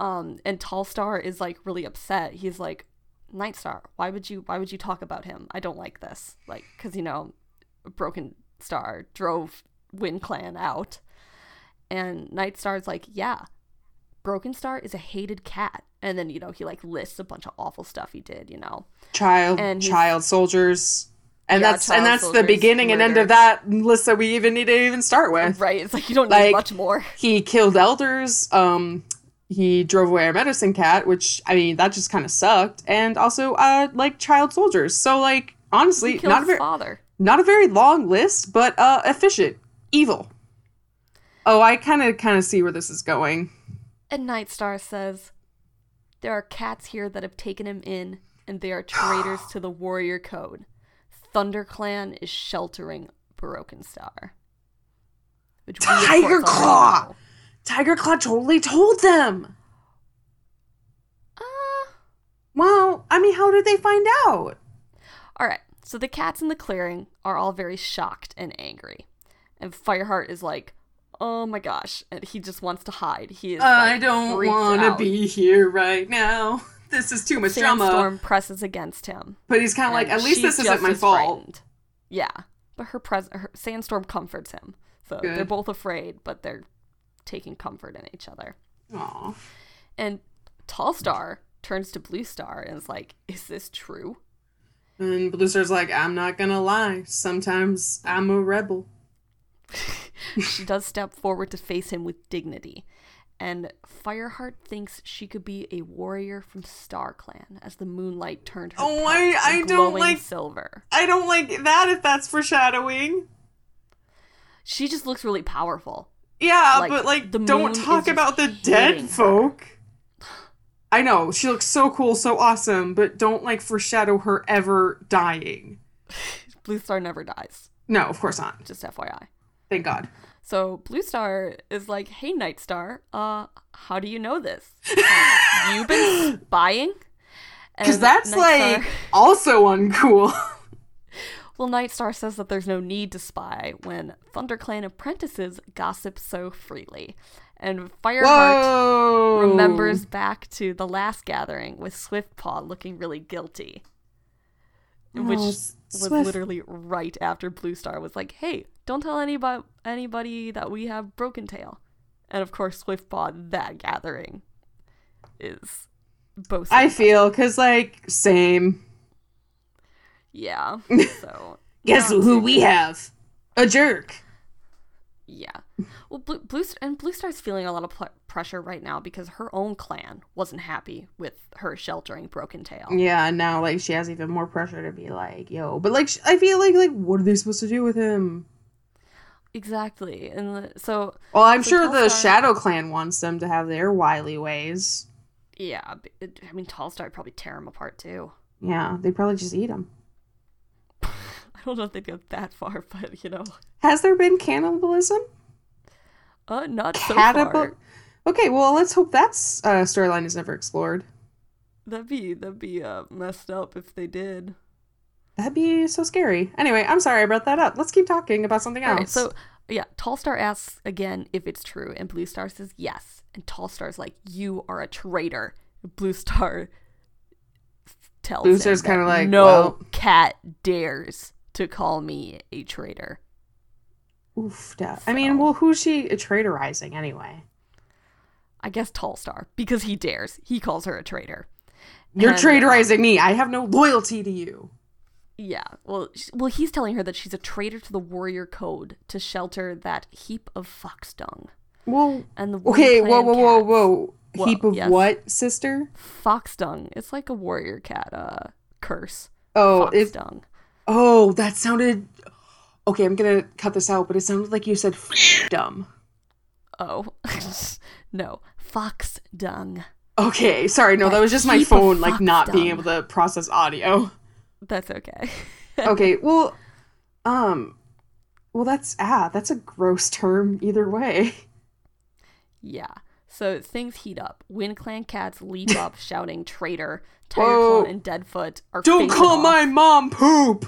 Um, and Tall Star is like really upset. He's like, Nightstar, why would you why would you talk about him? I don't like this. Like cuz you know, Broken Star drove Wind Clan out. And Night Nightstar's like, "Yeah. Broken Star is a hated cat." And then, you know, he like lists a bunch of awful stuff he did, you know. Child And child soldiers. And Yeah, that's and that's the beginning and end of that list that we even need to even start with. Right? It's like you don't Like- need much more. he killed elders um he drove away our medicine cat which i mean that just kind of sucked and also uh like child soldiers so like honestly not a very father. not a very long list but uh efficient evil oh i kind of kind of see where this is going And Nightstar says, There are cats here that have taken him in, and they are traitors to the warrior code. ThunderClan is sheltering Broken Star. Which Tiger Claw! Tiger Claw totally told them. Uh, Well, I mean, how did they find out? all right. So the cats in the clearing are all very shocked and angry, and Fireheart is like, "Oh my gosh!" and he just wants to hide. He is. I like, don't want to be here right now. This is too much drama. Sandstorm presses against him. But he's kind of like, at least this isn't my fault. frightened. Yeah, but her pres her Sandstorm comforts him, so they're both afraid, but they're taking comfort in each other. Aw. And Tall Star turns to Blue Star and is like, "Is this true?" And Blue Star's like, I'm not gonna lie. Sometimes I'm a rebel. she does step forward to face him with dignity. And Fireheart thinks she could be a warrior from Star Clan as the moonlight turned her Oh, I- I don't like- silver. I don't like that if that's foreshadowing. She just looks really powerful. Yeah, Like, but like, the don't talk about the dead her. folk. I know she looks so cool, so awesome, but don't like foreshadow her ever dying. Blue Star never dies, No, of course not. just FYI. Thank God. So Blue Star is like, "Hey, Night Star, uh, how do you know this? Uh, you been spying?" Because that's Night like Star- also uncool. Well, Night Star says that there's no need to spy when ThunderClan apprentices gossip so freely. And Fireheart Whoa! remembers back to the last gathering with Swiftpaw looking really guilty. Oh, which Oh, was Swift- literally right after Blue Star was like, hey, don't tell anybody, anybody that we have Broken Tail. And of course, Swiftpaw, that gathering is both. I feel because like same. Yeah. So. Guess who we have? A jerk. Yeah. Well, Blue, Blue and Blue Star's feeling a lot of pl- pressure right now because her own clan wasn't happy with her sheltering Broken Tail. Yeah, and now like she has even more pressure to be like, yo. But like, sh- I feel like like what are they supposed to do with him? Exactly. And the, so, Well, I'm So sure the Shadow Clan wants them to have their wily ways. yeah, it, I mean, Tall Star would probably tear him apart too. Yeah, they'd probably just eat him. I don't know if they'd go that far, but you know, Has there been cannibalism? uh, not so Cannibal- far. Okay, well, let's hope that's uh, storyline is never explored. That'd be that'd be uh, messed up if they did. That'd be so scary. Anyway, I'm sorry I brought that up. Let's keep talking about something else. Right, so yeah, Tall Star asks again if it's true, and Blue Star says yes. And Tall Star's like, "You are a traitor." Blue Star tells Blue Star's kinda like, "No well- cat dares to call me a traitor." Oof, da- I mean, well, who's she traitorizing anyway? I guess Tall Star because he dares. He calls her a traitor. You're And, traitorizing me. I have no loyalty to you. Yeah, well, well, he's telling her that she's a traitor to the warrior code to shelter that heap of fox dung. Well, And the okay, whoa, whoa, whoa, whoa. Whoa, Heap of yes. what, sister? Fox dung. It's like a warrior cat uh curse. Oh, Fox it's dung. oh, that sounded. Okay, I'm gonna cut this out, but it sounded like you said f- dumb. Oh, no, fox dung. Okay, sorry, no, that That was just my phone, like not being able to process audio. That's okay. okay, well, um, well, that's ah, that's a gross term either way. yeah. So things heat up. Wind Clan cats leap up, shouting "traitor." Tiger Whoa. And Deadfoot are Don't call off. my mom poop.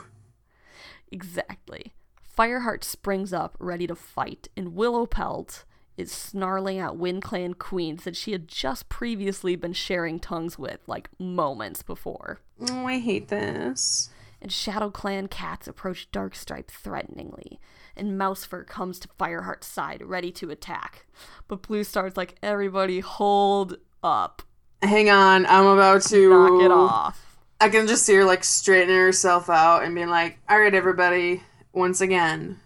Exactly. Fireheart springs up, ready to fight, and Willowpelt is snarling at Wind Clan queens that she had just previously been sharing tongues with, like moments before. Oh, I hate this. And Shadow Clan cats approach Darkstripe threateningly, and Mousefur comes to Fireheart's side, ready to attack. But Blue Star's like, everybody hold up. Hang on, I'm about to Knock it off. I can just see her like straightening herself out and being like, "All right, everybody, once again,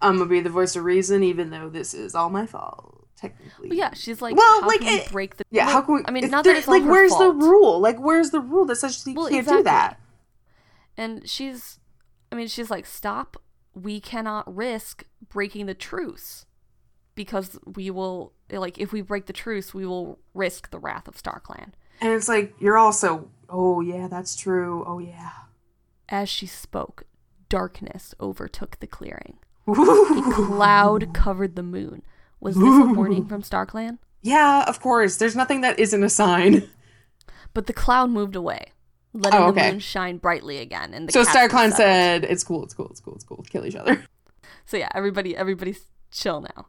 I'm gonna be the voice of reason, even though this is all my fault, technically." But yeah, she's like, Well, how like, can we it- break the Yeah, well, how can we? I mean, not there- that it's like, her where's fault. the rule? Like, where's the rule that says she Well, can't exactly. do that? And she's, I mean, she's like, stop. We cannot risk breaking the truce because we will, like, if we break the truce, we will risk the wrath of StarClan. And it's like you're also, oh yeah, that's true. Oh yeah. As she spoke, darkness overtook the clearing. A cloud covered the moon. Was this a warning from StarClan? Yeah, of course. There's nothing that isn't a sign. But the cloud moved away, letting Oh, the moon shine brightly again. And the So StarClan said, "It's cool, it's cool, it's cool, it's cool. Kill each other." So yeah, everybody, everybody's chill now,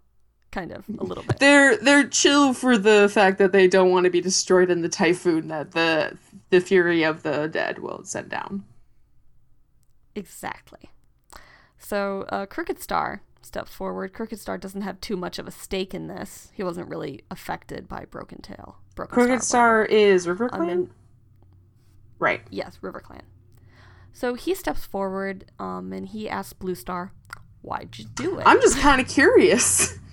kind of a little bit. They're they're chill for the fact that they don't want to be destroyed in the typhoon that the the fury of the dead will send down. Exactly. So uh, Crooked Star steps forward. Crooked Star doesn't have too much of a stake in this. He wasn't really affected by Broken Tail. Broken Crooked Star. Star is River Clan, in- right? Yes, River Clan. So he steps forward um, and he asks Blue Star, "Why'd you do it?" I'm just kind of curious.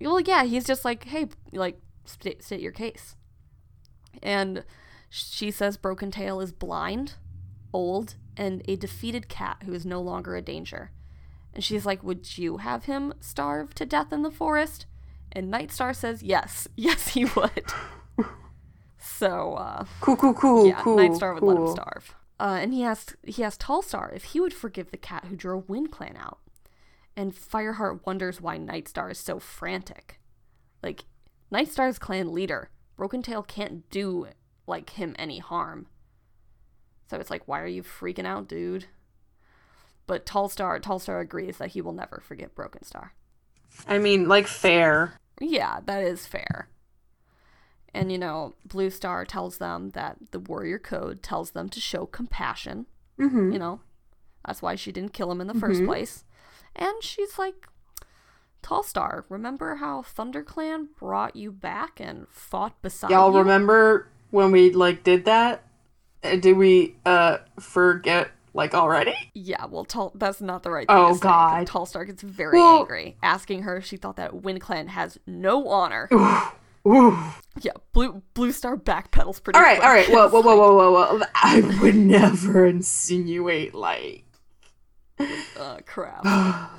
Well, yeah, he's just like, hey, like, state, state your case. And she says Broken Tail is blind, old, and a defeated cat who is no longer a danger. And she's like, would you have him starve to death in the forest? And Nightstar says, yes, yes, he would. so, uh, Cool, cool, cool, yeah, cool. Nightstar would let him starve. Uh, and he asked he asked Tallstar if he would forgive the cat who drove Wind Clan out. And Fireheart wonders why Nightstar is so frantic. Like, Nightstar's clan leader. Broken Tail can't do like him any harm. So it's like, why are you freaking out, dude? But Tallstar Tallstar agrees that he will never forget Broken Star. I mean, like fair. Yeah, that is fair. And you know, Blue Star tells them that the warrior code tells them to show compassion. Mm-hmm. You know, that's why she didn't kill him in the first place. And she's like, Tall Star, remember how ThunderClan brought you back and fought beside Y'all you? remember when we like did that? Uh, Did we uh forget like already? Yeah, well, Tall, that's not the right thing Oh, to say, 'cause God. Tall Star gets very Well- angry, asking her if she thought that Wind Clan has no honor. Ooh. yeah, Blue Blue Star backpedals pretty All right, all right. Whoa, whoa, whoa, whoa, whoa, whoa. I would never insinuate like. uh, crap.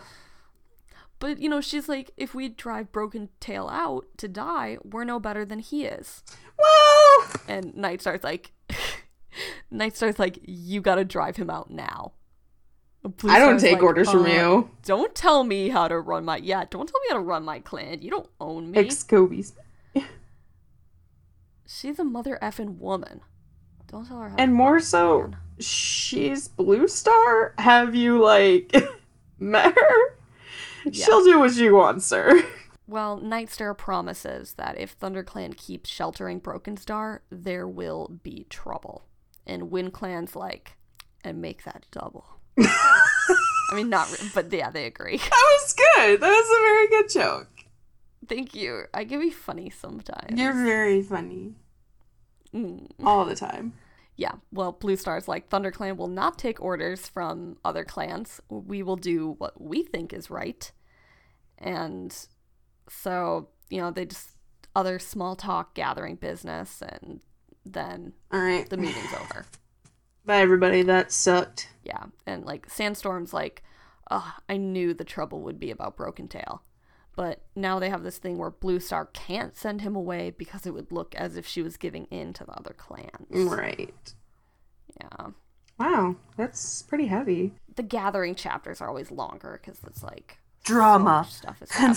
but you know, she's like, if we drive Broken Tail out to die, we're no better than he is. Well, And Night Nightstar's like, Nightstar's like, you gotta drive him out now. Blue I don't Star's take like, orders from "Uh, you. Don't tell me how to run my yeah. Don't tell me how to run my clan. You don't own me. Excobies. She's a mother effing woman. Don't tell her how. And to more so, she's Blue Star. Have you like met her? Yeah. She'll do what she wants, sir. Well, Nightstar promises that if ThunderClan keeps sheltering Broken Star, there will be trouble. And Wind Clan's like, and make that double. I mean, not, re- but yeah, they agree. That was good. That was a very good joke. Thank you. I can be funny sometimes. You're very funny Mm. all the time. Yeah, well, Blue Star's like, ThunderClan will not take orders from other clans. We will do what we think is right. And so, you know, they just, other small talk gathering business, and then All right. the meeting's over. Bye, everybody. That sucked. Yeah, and like Sandstorm's like, oh, I knew the trouble would be about Broken Tail. But now they have this thing where Blue Star can't send him away because it would look as if she was giving in to the other clans. Right. Yeah. Wow, that's pretty heavy. The gathering chapters are always longer because it's like Drama. stuff is And.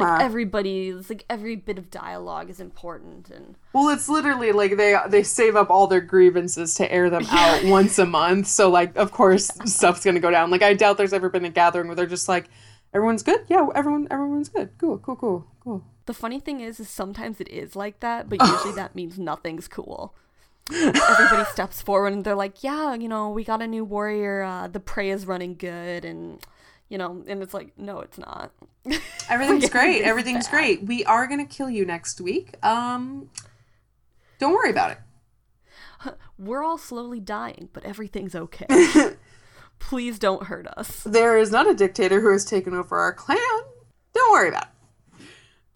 Yeah, like everybody, it's like every bit of dialogue is important, and Well, it's literally like they they save up all their grievances to air them out once a month. So like, of course, stuff's gonna go down. Like, I doubt there's ever been a gathering where they're just like, everyone's good. Yeah, everyone everyone's good. Cool, cool, cool, cool. The funny thing is, is sometimes it is like that, but usually that means nothing's cool. Everybody steps forward and they're like, "Yeah, you know, we got a new warrior. Uh, the prey is running good, and you know, and it's like, no, it's not. Everything's great. everything's Everything's bad. great. We are gonna kill you next week. Um, don't worry about it. We're all slowly dying, but everything's okay. Please don't hurt us. There is not a dictator who has taken over our clan. Don't worry about it.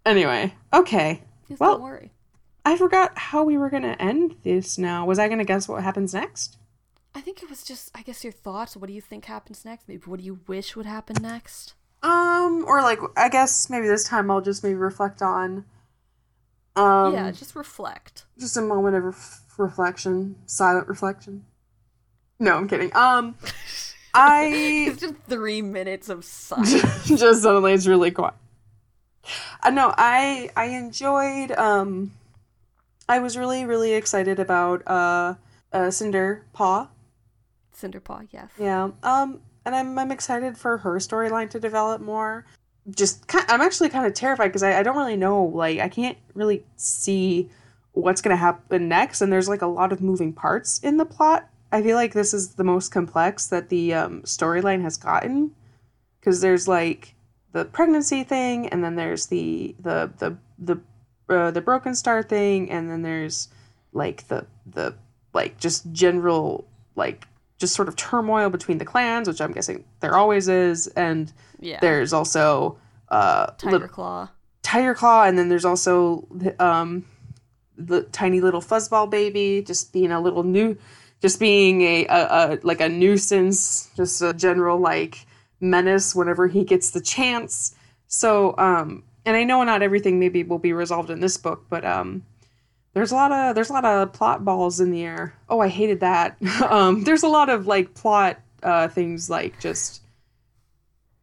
Anyway, okay. Just Well- don't worry. I forgot how we were gonna end this. Now, was I gonna guess what happens next? I think it was just, I guess, your thoughts. What do you think happens next? Maybe what do you wish would happen next? Um, or like I guess maybe this time I'll just maybe reflect on. Um, yeah, just reflect. just a moment of ref- reflection, silent reflection. No, I'm kidding. Um, I It's just three minutes of silence. just suddenly it's really quiet. Uh, no, I I enjoyed. Um, I was really really excited about uh, uh Cinder Paw. Cinderpaw, yes. Yeah. Um, and I'm I'm excited for her storyline to develop more. Just kind, I'm actually kind of terrified because I, I don't really know. Like I can't really see what's gonna happen next, and there's like a lot of moving parts in the plot. I feel like this is the most complex that the um, storyline has gotten because there's like the pregnancy thing, and then there's the the the the uh, the broken star thing, and then there's like the the like just general like just sort of turmoil between the clans, which I'm guessing there always is, and Yeah. there's also uh Tiger lit- Claw. Tiger Claw, and then there's also the, um the tiny little fuzzball baby just being a little new, just being a, a, a like a nuisance, just a general like menace whenever he gets the chance. So um, and I know not everything maybe will be resolved in this book, but um. There's a lot of there's a lot of plot balls in the air. Oh, I hated that. um, there's a lot of like plot uh, things like just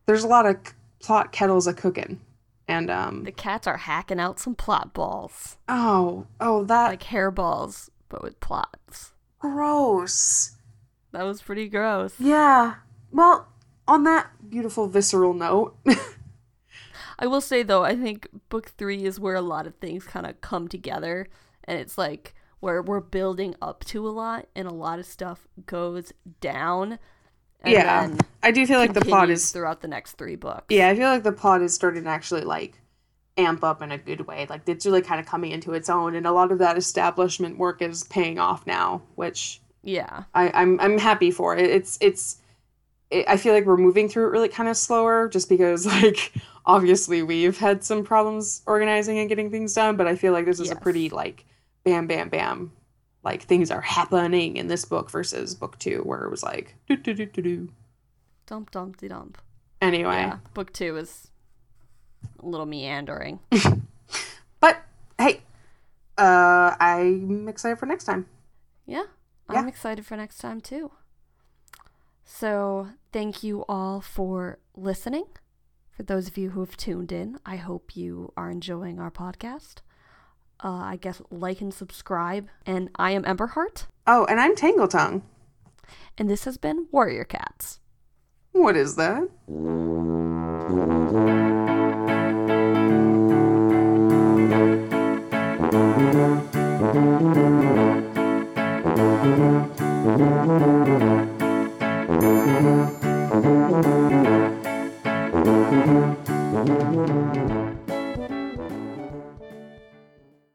there's a lot of c- plot kettles a cooking, and um, The cats are hacking out some plot balls. Oh, oh, that Like hairballs, but with plots. gross. That was pretty gross. Yeah. Well, on that beautiful visceral note, I will say though, I think book three is where a lot of things kind of come together, and it's like where we're building up to a lot, and a lot of stuff goes down. And yeah, I do feel like the plot is. throughout the next three books. Yeah, I feel like the plot is starting to actually like amp up in a good way. Like it's really kind of coming into its own, and a lot of that establishment work is paying off now, which yeah, I, I'm I'm happy for. It, it's it's. It, I feel like we're moving through it really kind of slower, just because like obviously we've had some problems organizing and getting things done, but I feel like this is a pretty like bam bam bam, like things are happening in this book versus book two where it was like do do do do do. dump dumpty dump. Anyway, Yeah, book two is a little meandering. but hey, uh, I'm excited for next time. Yeah, Yeah. I'm excited for next time too. So, thank you all for listening. For those of you who have tuned in, I hope you are enjoying our podcast. Uh, I guess like and subscribe. And I am Emberheart, Oh, and I'm Tangle Tongue. and this has been Warrior Cats. What is that?